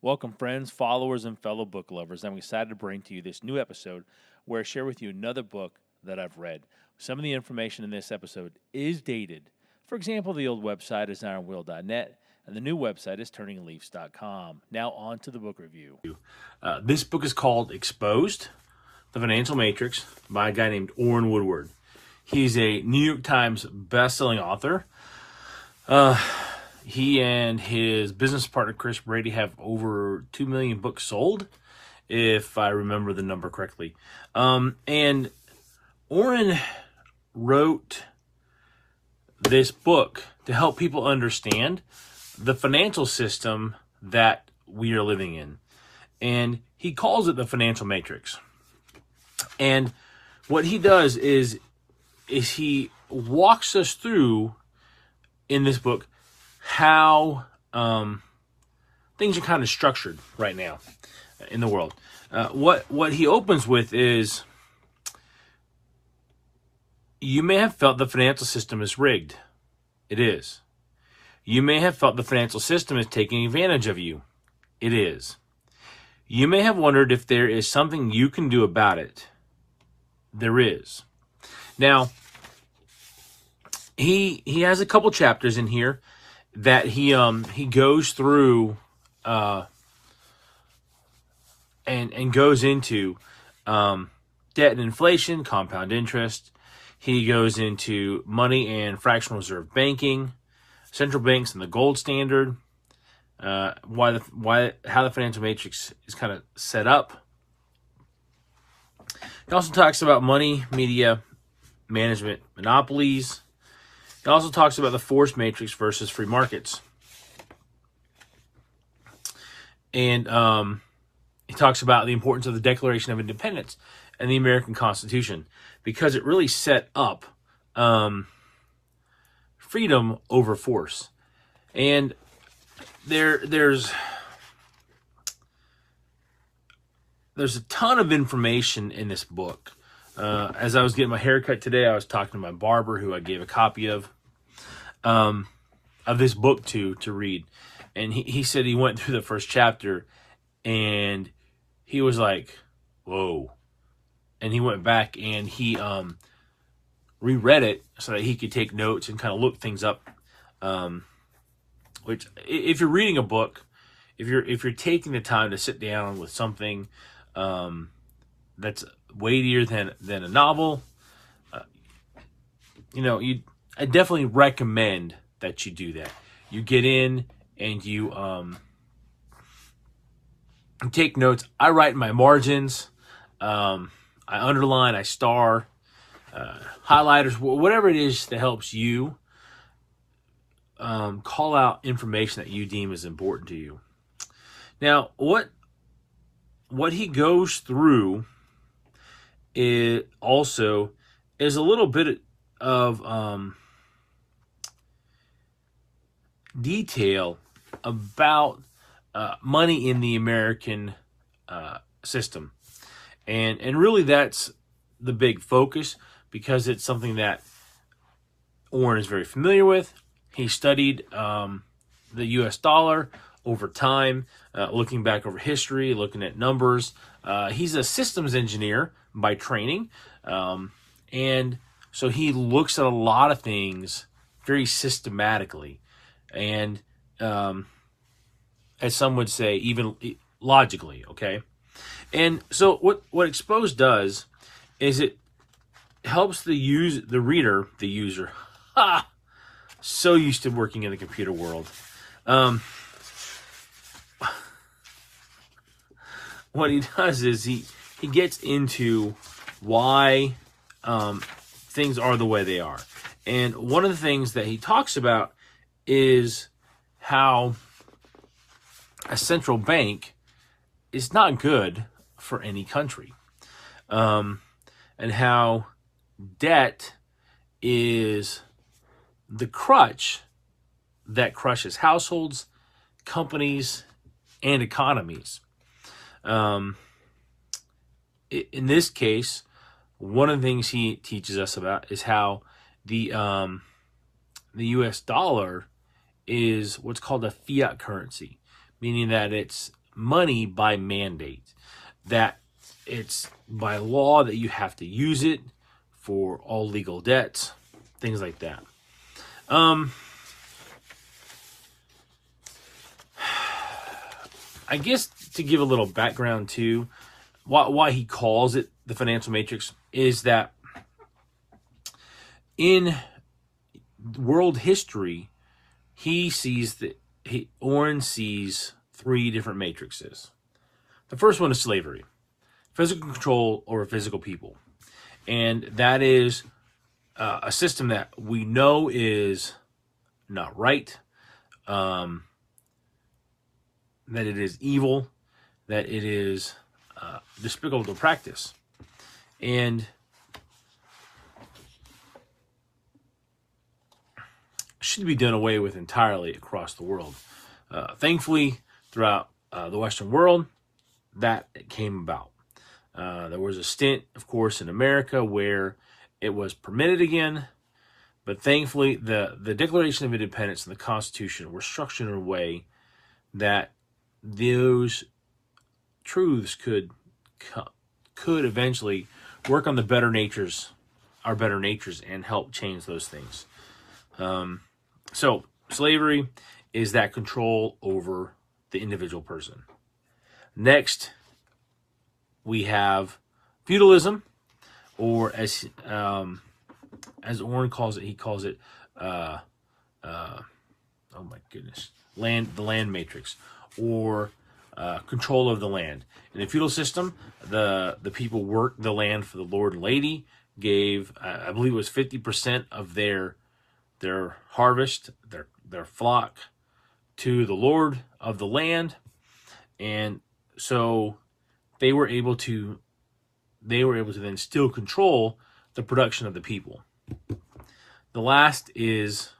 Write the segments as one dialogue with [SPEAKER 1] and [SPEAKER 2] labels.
[SPEAKER 1] Welcome, friends, followers, and fellow book lovers. I'm excited to bring to you this new episode where I share with you another book that I've read. Some of the information in this episode is dated. For example, the old website is ironwill.net and the new website is turningleafs.com. Now, on to the book review.
[SPEAKER 2] Uh, this book is called Exposed The Financial Matrix by a guy named Orrin Woodward. He's a New York Times best-selling author. Uh, he and his business partner Chris Brady have over 2 million books sold, if I remember the number correctly. Um, and Orrin wrote this book to help people understand the financial system that we are living in. And he calls it the financial matrix. And what he does is is he walks us through in this book how um, things are kind of structured right now in the world. Uh, what what he opens with is you may have felt the financial system is rigged. It is. You may have felt the financial system is taking advantage of you. It is. You may have wondered if there is something you can do about it. There is. Now, he he has a couple chapters in here that he um he goes through uh and and goes into um debt and inflation, compound interest. He goes into money and fractional reserve banking, central banks and the gold standard, uh, why the why how the financial matrix is kind of set up. He also talks about money, media, management, monopolies. He also talks about the force matrix versus free markets. And um, he talks about the importance of the Declaration of Independence and the American Constitution because it really set up um, freedom over force. And there, there's there's a ton of information in this book. Uh, as I was getting my haircut today, I was talking to my barber, who I gave a copy of um, of this book to to read, and he, he said he went through the first chapter, and he was like, "Whoa," and he went back and he um, reread it so that he could take notes and kind of look things up. Um, which, if you're reading a book, if you're if you're taking the time to sit down with something um, that's weightier than than a novel, uh, you know, you I definitely recommend that you do that. You get in and you um, take notes. I write my margins. Um, I underline. I star. Uh, highlighters. Whatever it is that helps you. Um, call out information that you deem is important to you. Now, what what he goes through it also is a little bit of um, detail about uh, money in the American uh, system, and and really that's the big focus because it's something that Orrin is very familiar with. He studied um, the U.S. dollar over time, uh, looking back over history, looking at numbers. Uh, he's a systems engineer by training. Um, and so he looks at a lot of things very systematically. And um, as some would say, even logically, okay? And so what, what Exposed does is it helps the use the reader, the user, ha, so used to working in the computer world. Um, what he does is he he gets into why um, things are the way they are. And one of the things that he talks about is how a central bank is not good for any country. Um, and how debt is the crutch that crushes households, companies, and economies. Um, in this case, one of the things he teaches us about is how the um, the U.S. dollar is what's called a fiat currency, meaning that it's money by mandate, that it's by law that you have to use it for all legal debts, things like that. Um, I guess to give a little background too, why, why he calls it the financial matrix is that in world history, he sees that he, sees three different matrices. The first one is slavery, physical control over physical people. And that is uh, a system that we know is not right, um, that it is evil, that it is uh, despicable practice. And should be done away with entirely across the world. Uh, thankfully, throughout uh, the Western world, that came about. Uh, there was a stint, of course, in America where it was permitted again, but thankfully, the, the Declaration of Independence and the Constitution were structured in a way that those truths could could eventually work on the better natures, our better natures, and help change those things. Um, so, slavery is that control over the individual person. Next, we have feudalism, or as um, as Orrin calls it, he calls it, uh, uh, oh my goodness, land the land matrix, or uh, control of the land. In the feudal system, the the people worked the land for the lord and lady, gave I believe it was fifty percent of their their harvest, their their flock to the lord of the land, and so they were able to they were able to then still control the production of the people. The last is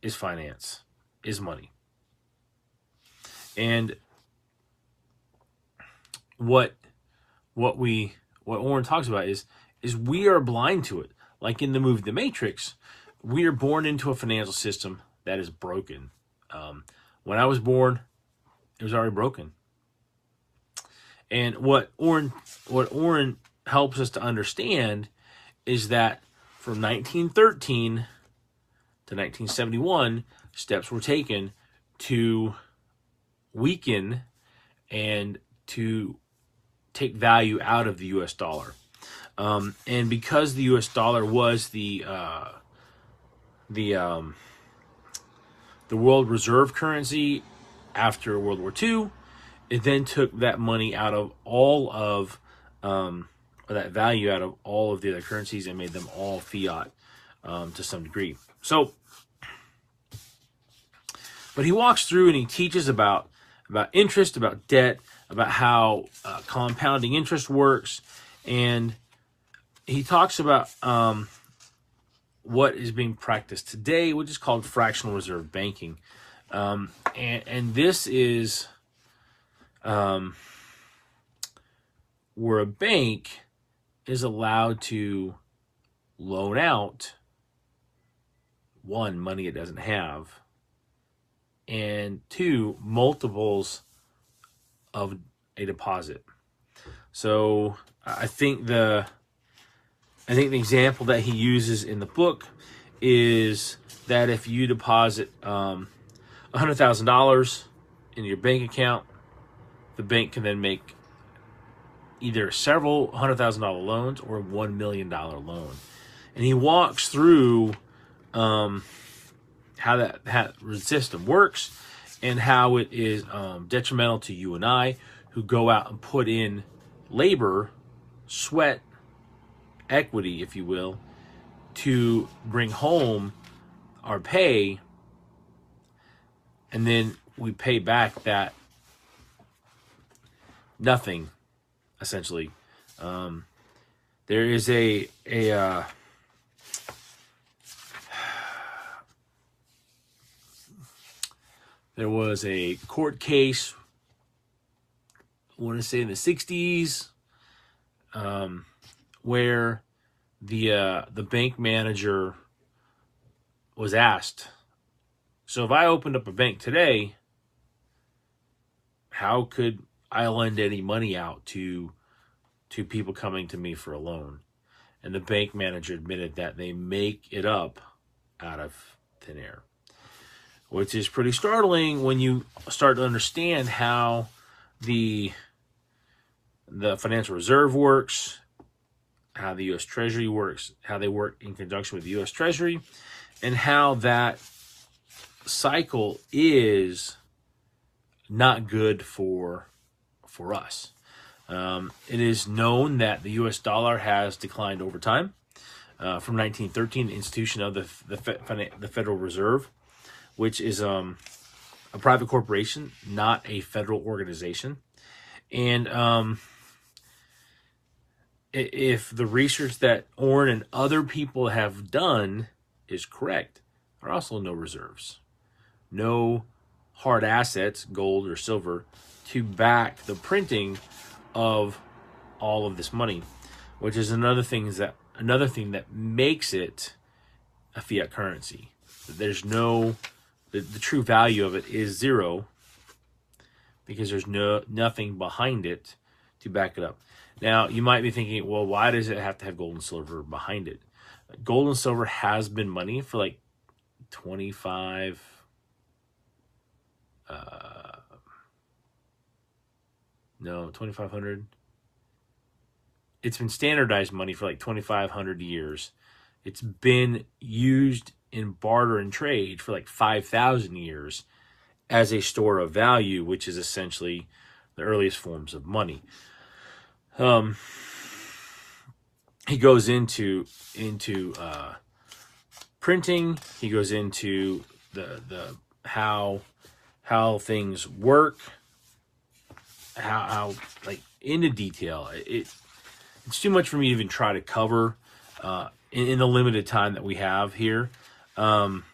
[SPEAKER 2] is finance, is money. And what what we what Orrin talks about is is we are blind to it. Like in the movie The Matrix, we are born into a financial system that is broken. Um, when I was born, it was already broken. And what Orrin what Orrin helps us to understand is that from 1913 to 1971, steps were taken to weaken and to take value out of the U.S. dollar. Um, and because the U.S. dollar was the uh, the um, the world reserve currency after World War II, it then took that money out of all of um, or that value out of all of the other currencies and made them all fiat um, to some degree. So, but he walks through and he teaches about about interest, about debt, about how uh, compounding interest works, and he talks about um, what is being practiced today, which is called fractional reserve banking, um, and, and this is um, where a bank is allowed to loan out one money it doesn't have and two multiples of a deposit. So I think the I think the example that he uses in the book is that if you deposit um, $100,000 in your bank account, the bank can then make either several hundred thousand dollar loans or one million dollar loan. And he walks through um, how that, that system works and how it is um, detrimental to you and I who go out and put in labor, sweat, equity, if you will, to bring home our pay, and then we pay back that nothing, essentially. Um, there is a a uh, There was a court case, I want to say in the 60s, um, where the uh, the bank manager was asked, so if I opened up a bank today, how could I lend any money out to to people coming to me for a loan? And the bank manager admitted that they make it up out of thin air, which is pretty startling when you start to understand how the the financial reserve works, how the U.S. Treasury works, how they work in conjunction with the U.S. Treasury, and how that cycle is not good for for us. Um, it is known that the U.S. dollar has declined over time. Uh, from 1913, the institution of the the, the Federal Reserve, which is um, a private corporation, not a federal organization, and um, if the research that Orrin and other people have done is correct, there are also no reserves, no hard assets, gold or silver, to back the printing of all of this money, which is another thing is that another thing that makes it a fiat currency. There's no the, the true value of it is zero because there's no nothing behind it to back it up. Now, you might be thinking, well, why does it have to have gold and silver behind it? Gold and silver has been money for like 25 uh, no, 2500 it's been standardized money for like 2500 years. It's been used in barter and trade for like 5000 years as a store of value, which is essentially the earliest forms of money. Um, he goes into into uh, printing. He goes into the the how how things work, how how like into detail. It it's too much for me to even try to cover uh, in, in the limited time that we have here. Um,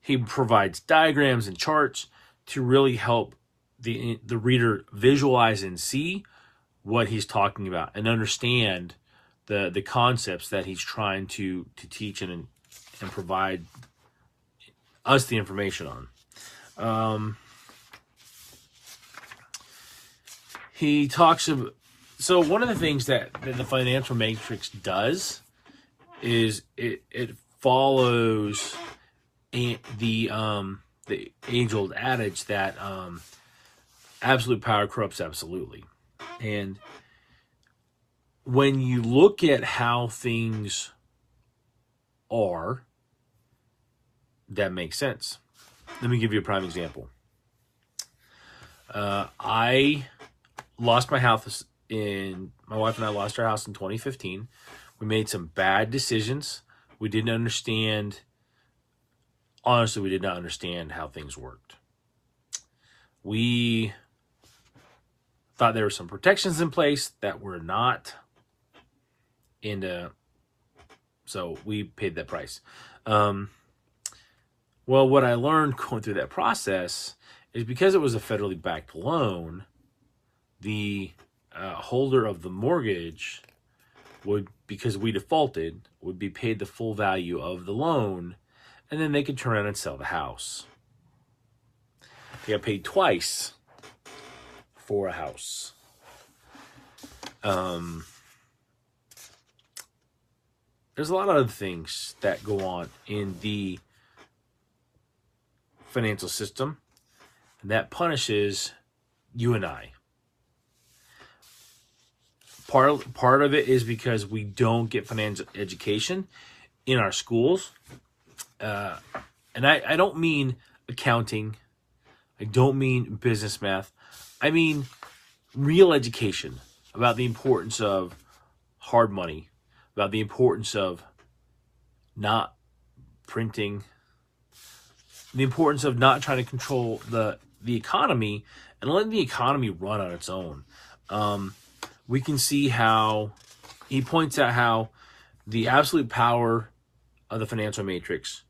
[SPEAKER 2] he provides diagrams and charts to really help the the reader visualize and see what he's talking about and understand the the concepts that he's trying to to teach and and provide us the information on. Um, he talks about so one of the things that, that the financial matrix does is it it follows the um the age old adage that um absolute power corrupts absolutely and when you look at how things are, that makes sense. Let me give you a prime example. Uh, I lost my house in my wife and I lost our house in 2015. We made some bad decisions. We didn't understand. Honestly, we did not understand how things worked. We thought there were some protections in place that were not. And uh, so we paid that price. Um, well, what I learned going through that process is because it was a federally backed loan, the uh, holder of the mortgage would, because we defaulted, would be paid the full value of the loan, and then they could turn around and sell the house. They got paid twice for a house. Um, there's a lot of other things that go on in the financial system that punishes you and I. Part part of it is because we don't get financial education in our schools, uh, and I, I don't mean accounting, I don't mean business math. I mean, real education about the importance of hard money, about the importance of not printing, the importance of not trying to control the the economy and letting the economy run on its own. Um, we can see how he points out how the absolute power of the financial matrix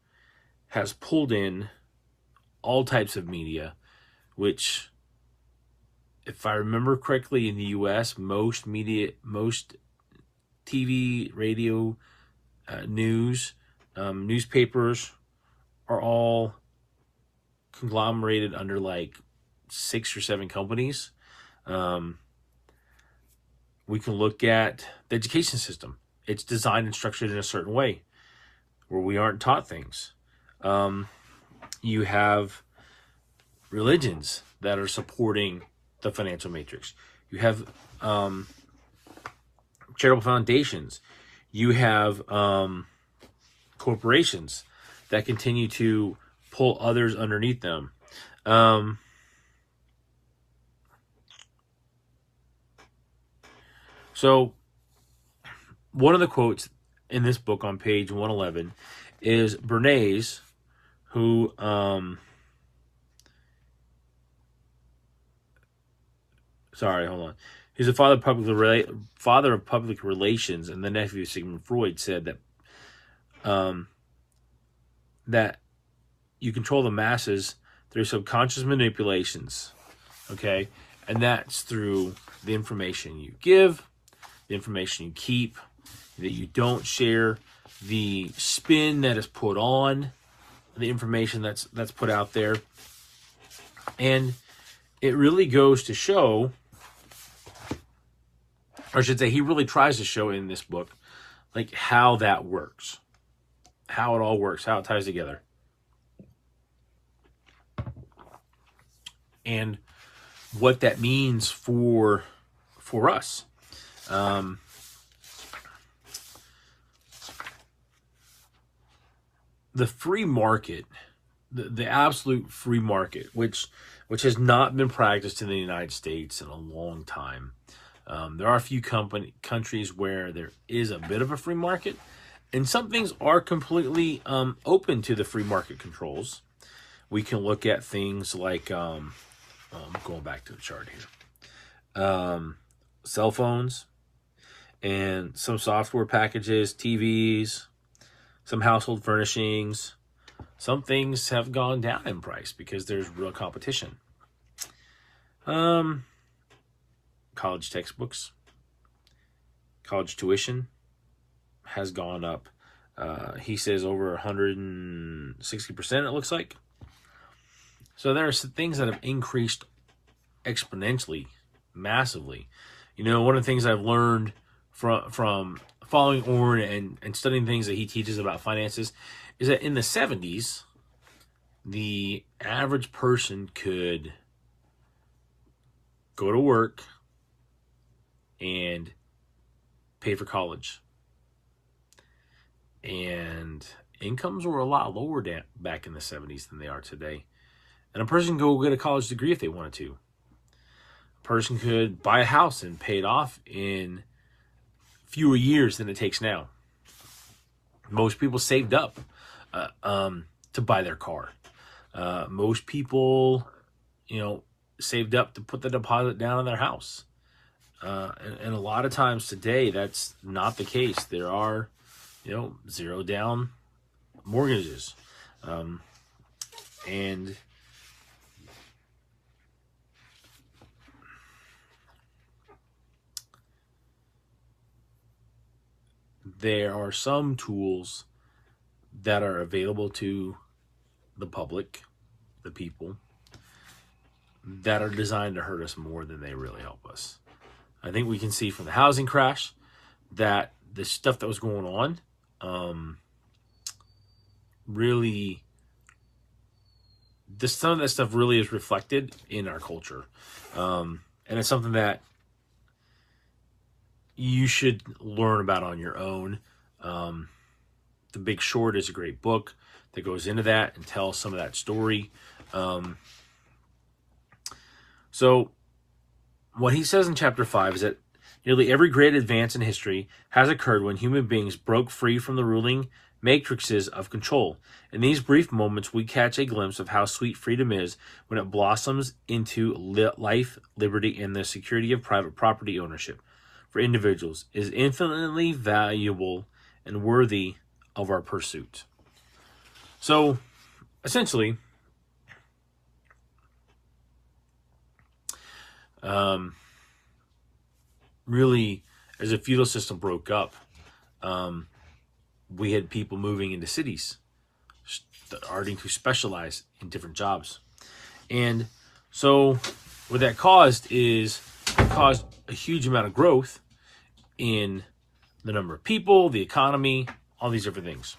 [SPEAKER 2] has pulled in all types of media, which if I remember correctly, in the U.S., most media, most TV, radio, uh, news, um, newspapers are all conglomerated under like six or seven companies. Um, we can look at the education system. It's designed and structured in a certain way where we aren't taught things. Um, you have religions that are supporting the financial matrix. You have um, charitable foundations. You have um, corporations that continue to pull others underneath them. Um, so, one of the quotes in this book on page 111 is Bernays, who um, sorry, hold on. He's a father of public father of public relations, and the nephew of Sigmund Freud said that um, that you control the masses through subconscious manipulations, okay, and that's through the information you give, the information you keep, that you don't share, the spin that is put on the information that's that's put out there, and it really goes to show or I should say, he really tries to show in this book, like how that works, how it all works, how it ties together, and what that means for for us. Um, the free market, the, the absolute free market, which which has not been practiced in the United States in a long time um, there are a few company countries where there is a bit of a free market, and some things are completely um, open to the free market controls. We can look at things like um, um going back to the chart here, um, cell phones, and some software packages, TVs, some household furnishings. Some things have gone down in price because there's real competition. Um, college textbooks, college tuition has gone up. Uh, he says over 160%, it looks like. So there are some things that have increased exponentially, massively. You know, one of the things I've learned from from following Orrin and, and studying things that he teaches about finances is that in the 70s, the average person could go to work, and pay for college. And incomes were a lot lower back in the 70s than they are today. And a person could go get a college degree if they wanted to. A person could buy a house and pay it off in fewer years than it takes now. Most people saved up uh, um, to buy their car. Uh, most people, you know, saved up to put the deposit down on their house. Uh, and, and, a lot of times today, that's not the case. There are, you know, zero down mortgages. Um, and there are some tools that are available to the public, the people, that are designed to hurt us more than they really help us. I think we can see from the housing crash that the stuff that was going on um, really this some of that stuff really is reflected in our culture um, and it's something that you should learn about on your own. Um, the big short is a great book that goes into that and tells some of that story. Um, so what he says in chapter 5 is that nearly every great advance in history has occurred when human beings broke free from the ruling matrices of control. In these brief moments, we catch a glimpse of how sweet freedom is when it blossoms into life, liberty, and the security of private property ownership for individuals is infinitely valuable and worthy of our pursuit. So, essentially, um, really, as the feudal system broke up, um, we had people moving into cities, starting to specialize in different jobs. And so what that caused is it caused a huge amount of growth in the number of people, the economy, all these different things.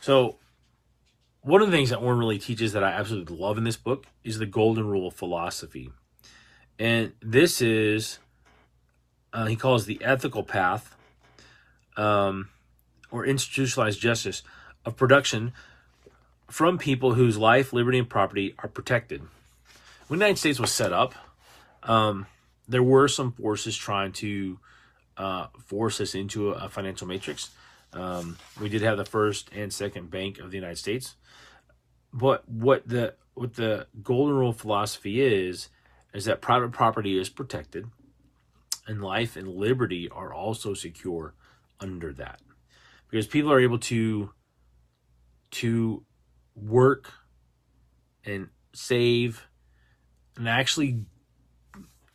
[SPEAKER 2] So, one of the things that Orrin really teaches that I absolutely love in this book is the golden rule of philosophy. And this is, uh, he calls the ethical path um, or institutionalized justice of production from people whose life, liberty, and property are protected. When the United States was set up, um, there were some forces trying to uh, force us into a, financial matrix. Um, we did have the first and second bank of the United States, but what the what the golden rule philosophy is is that private property is protected, and life and liberty are also secure under that, because people are able to to work and save and actually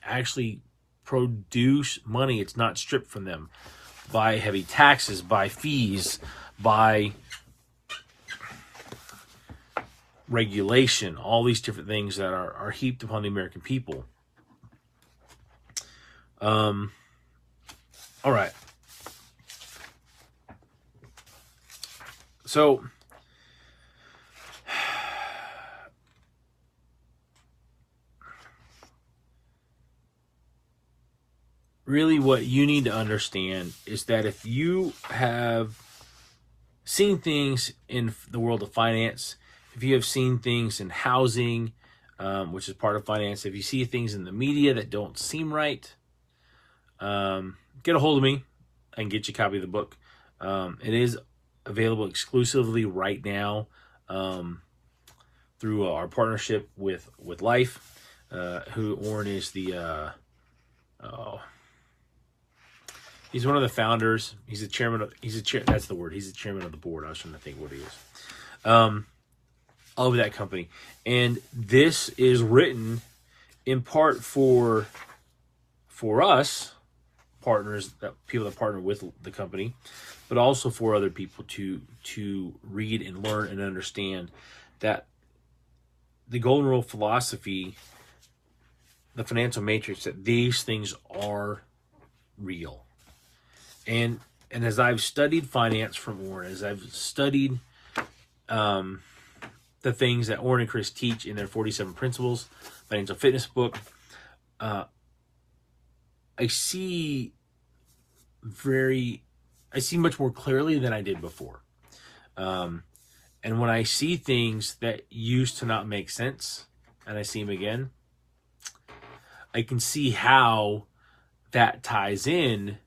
[SPEAKER 2] actually produce money. It's not stripped from them. By heavy taxes by fees by regulation all these different things that are, are heaped upon the american people. Um all right. So really what you need to understand is that if you have seen things in the world of finance, if you have seen things in housing, um, which is part of finance, if you see things in the media that don't seem right, um, get a hold of me and get you a copy of the book. Um, it is available exclusively right now um, through our partnership with with Life, uh, who Orrin is the uh, oh, He's one of the founders. He's the chairman of. He's a chair. That's the word. He's the chairman of the board. I was trying to think what he is. Um, of that company, and this is written in part for for us partners that people that partner with the company, but also for other people to to read and learn and understand that the golden rule philosophy, the financial matrix, that these things are real and and as I've studied finance from Orrin, as I've studied um, the things that Orrin and Chris teach in their 47 Principles Financial Fitness book, uh, I see very, I see much more clearly than I did before. Um, and when I see things that used to not make sense, and I see them again, I can see how that ties in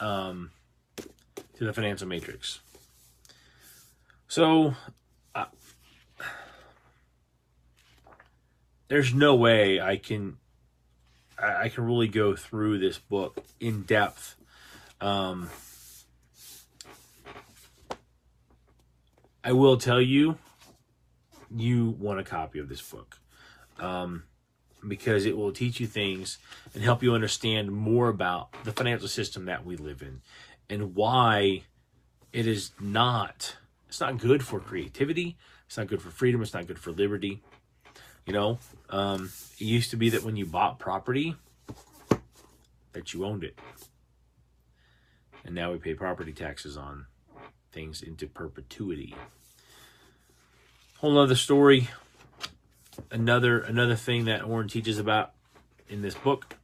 [SPEAKER 2] um, to the financial matrix. So, uh, there's no way I can I, I, can really go through this book in depth. Um, I will tell you, you want a copy of this book. Um, because it will teach you things and help you understand more about the financial system that we live in and why it is not it's not good for creativity it's not good for freedom it's not good for liberty. You know um, it used to be that when you bought property that you owned it. And now we pay property taxes on things into perpetuity. Whole other story another another thing that Orrin teaches about in this book.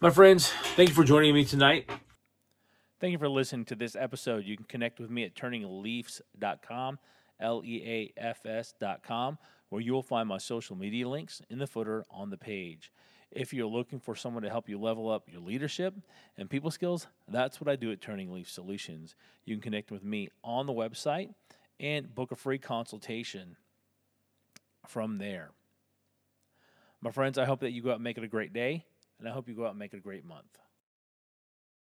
[SPEAKER 2] My friends, thank you for joining me tonight.
[SPEAKER 1] Thank you for listening to this episode. You can connect with me at turningleafs.com, L E A F S.com, where you will find my social media links in the footer on the page. If you're looking for someone to help you level up your leadership and people skills, that's what I do at Turning Leaf Solutions. You can connect with me on the website and book a free consultation from there. My friends, I hope that you go out and make it a great day, and I hope you go out and make it a great month.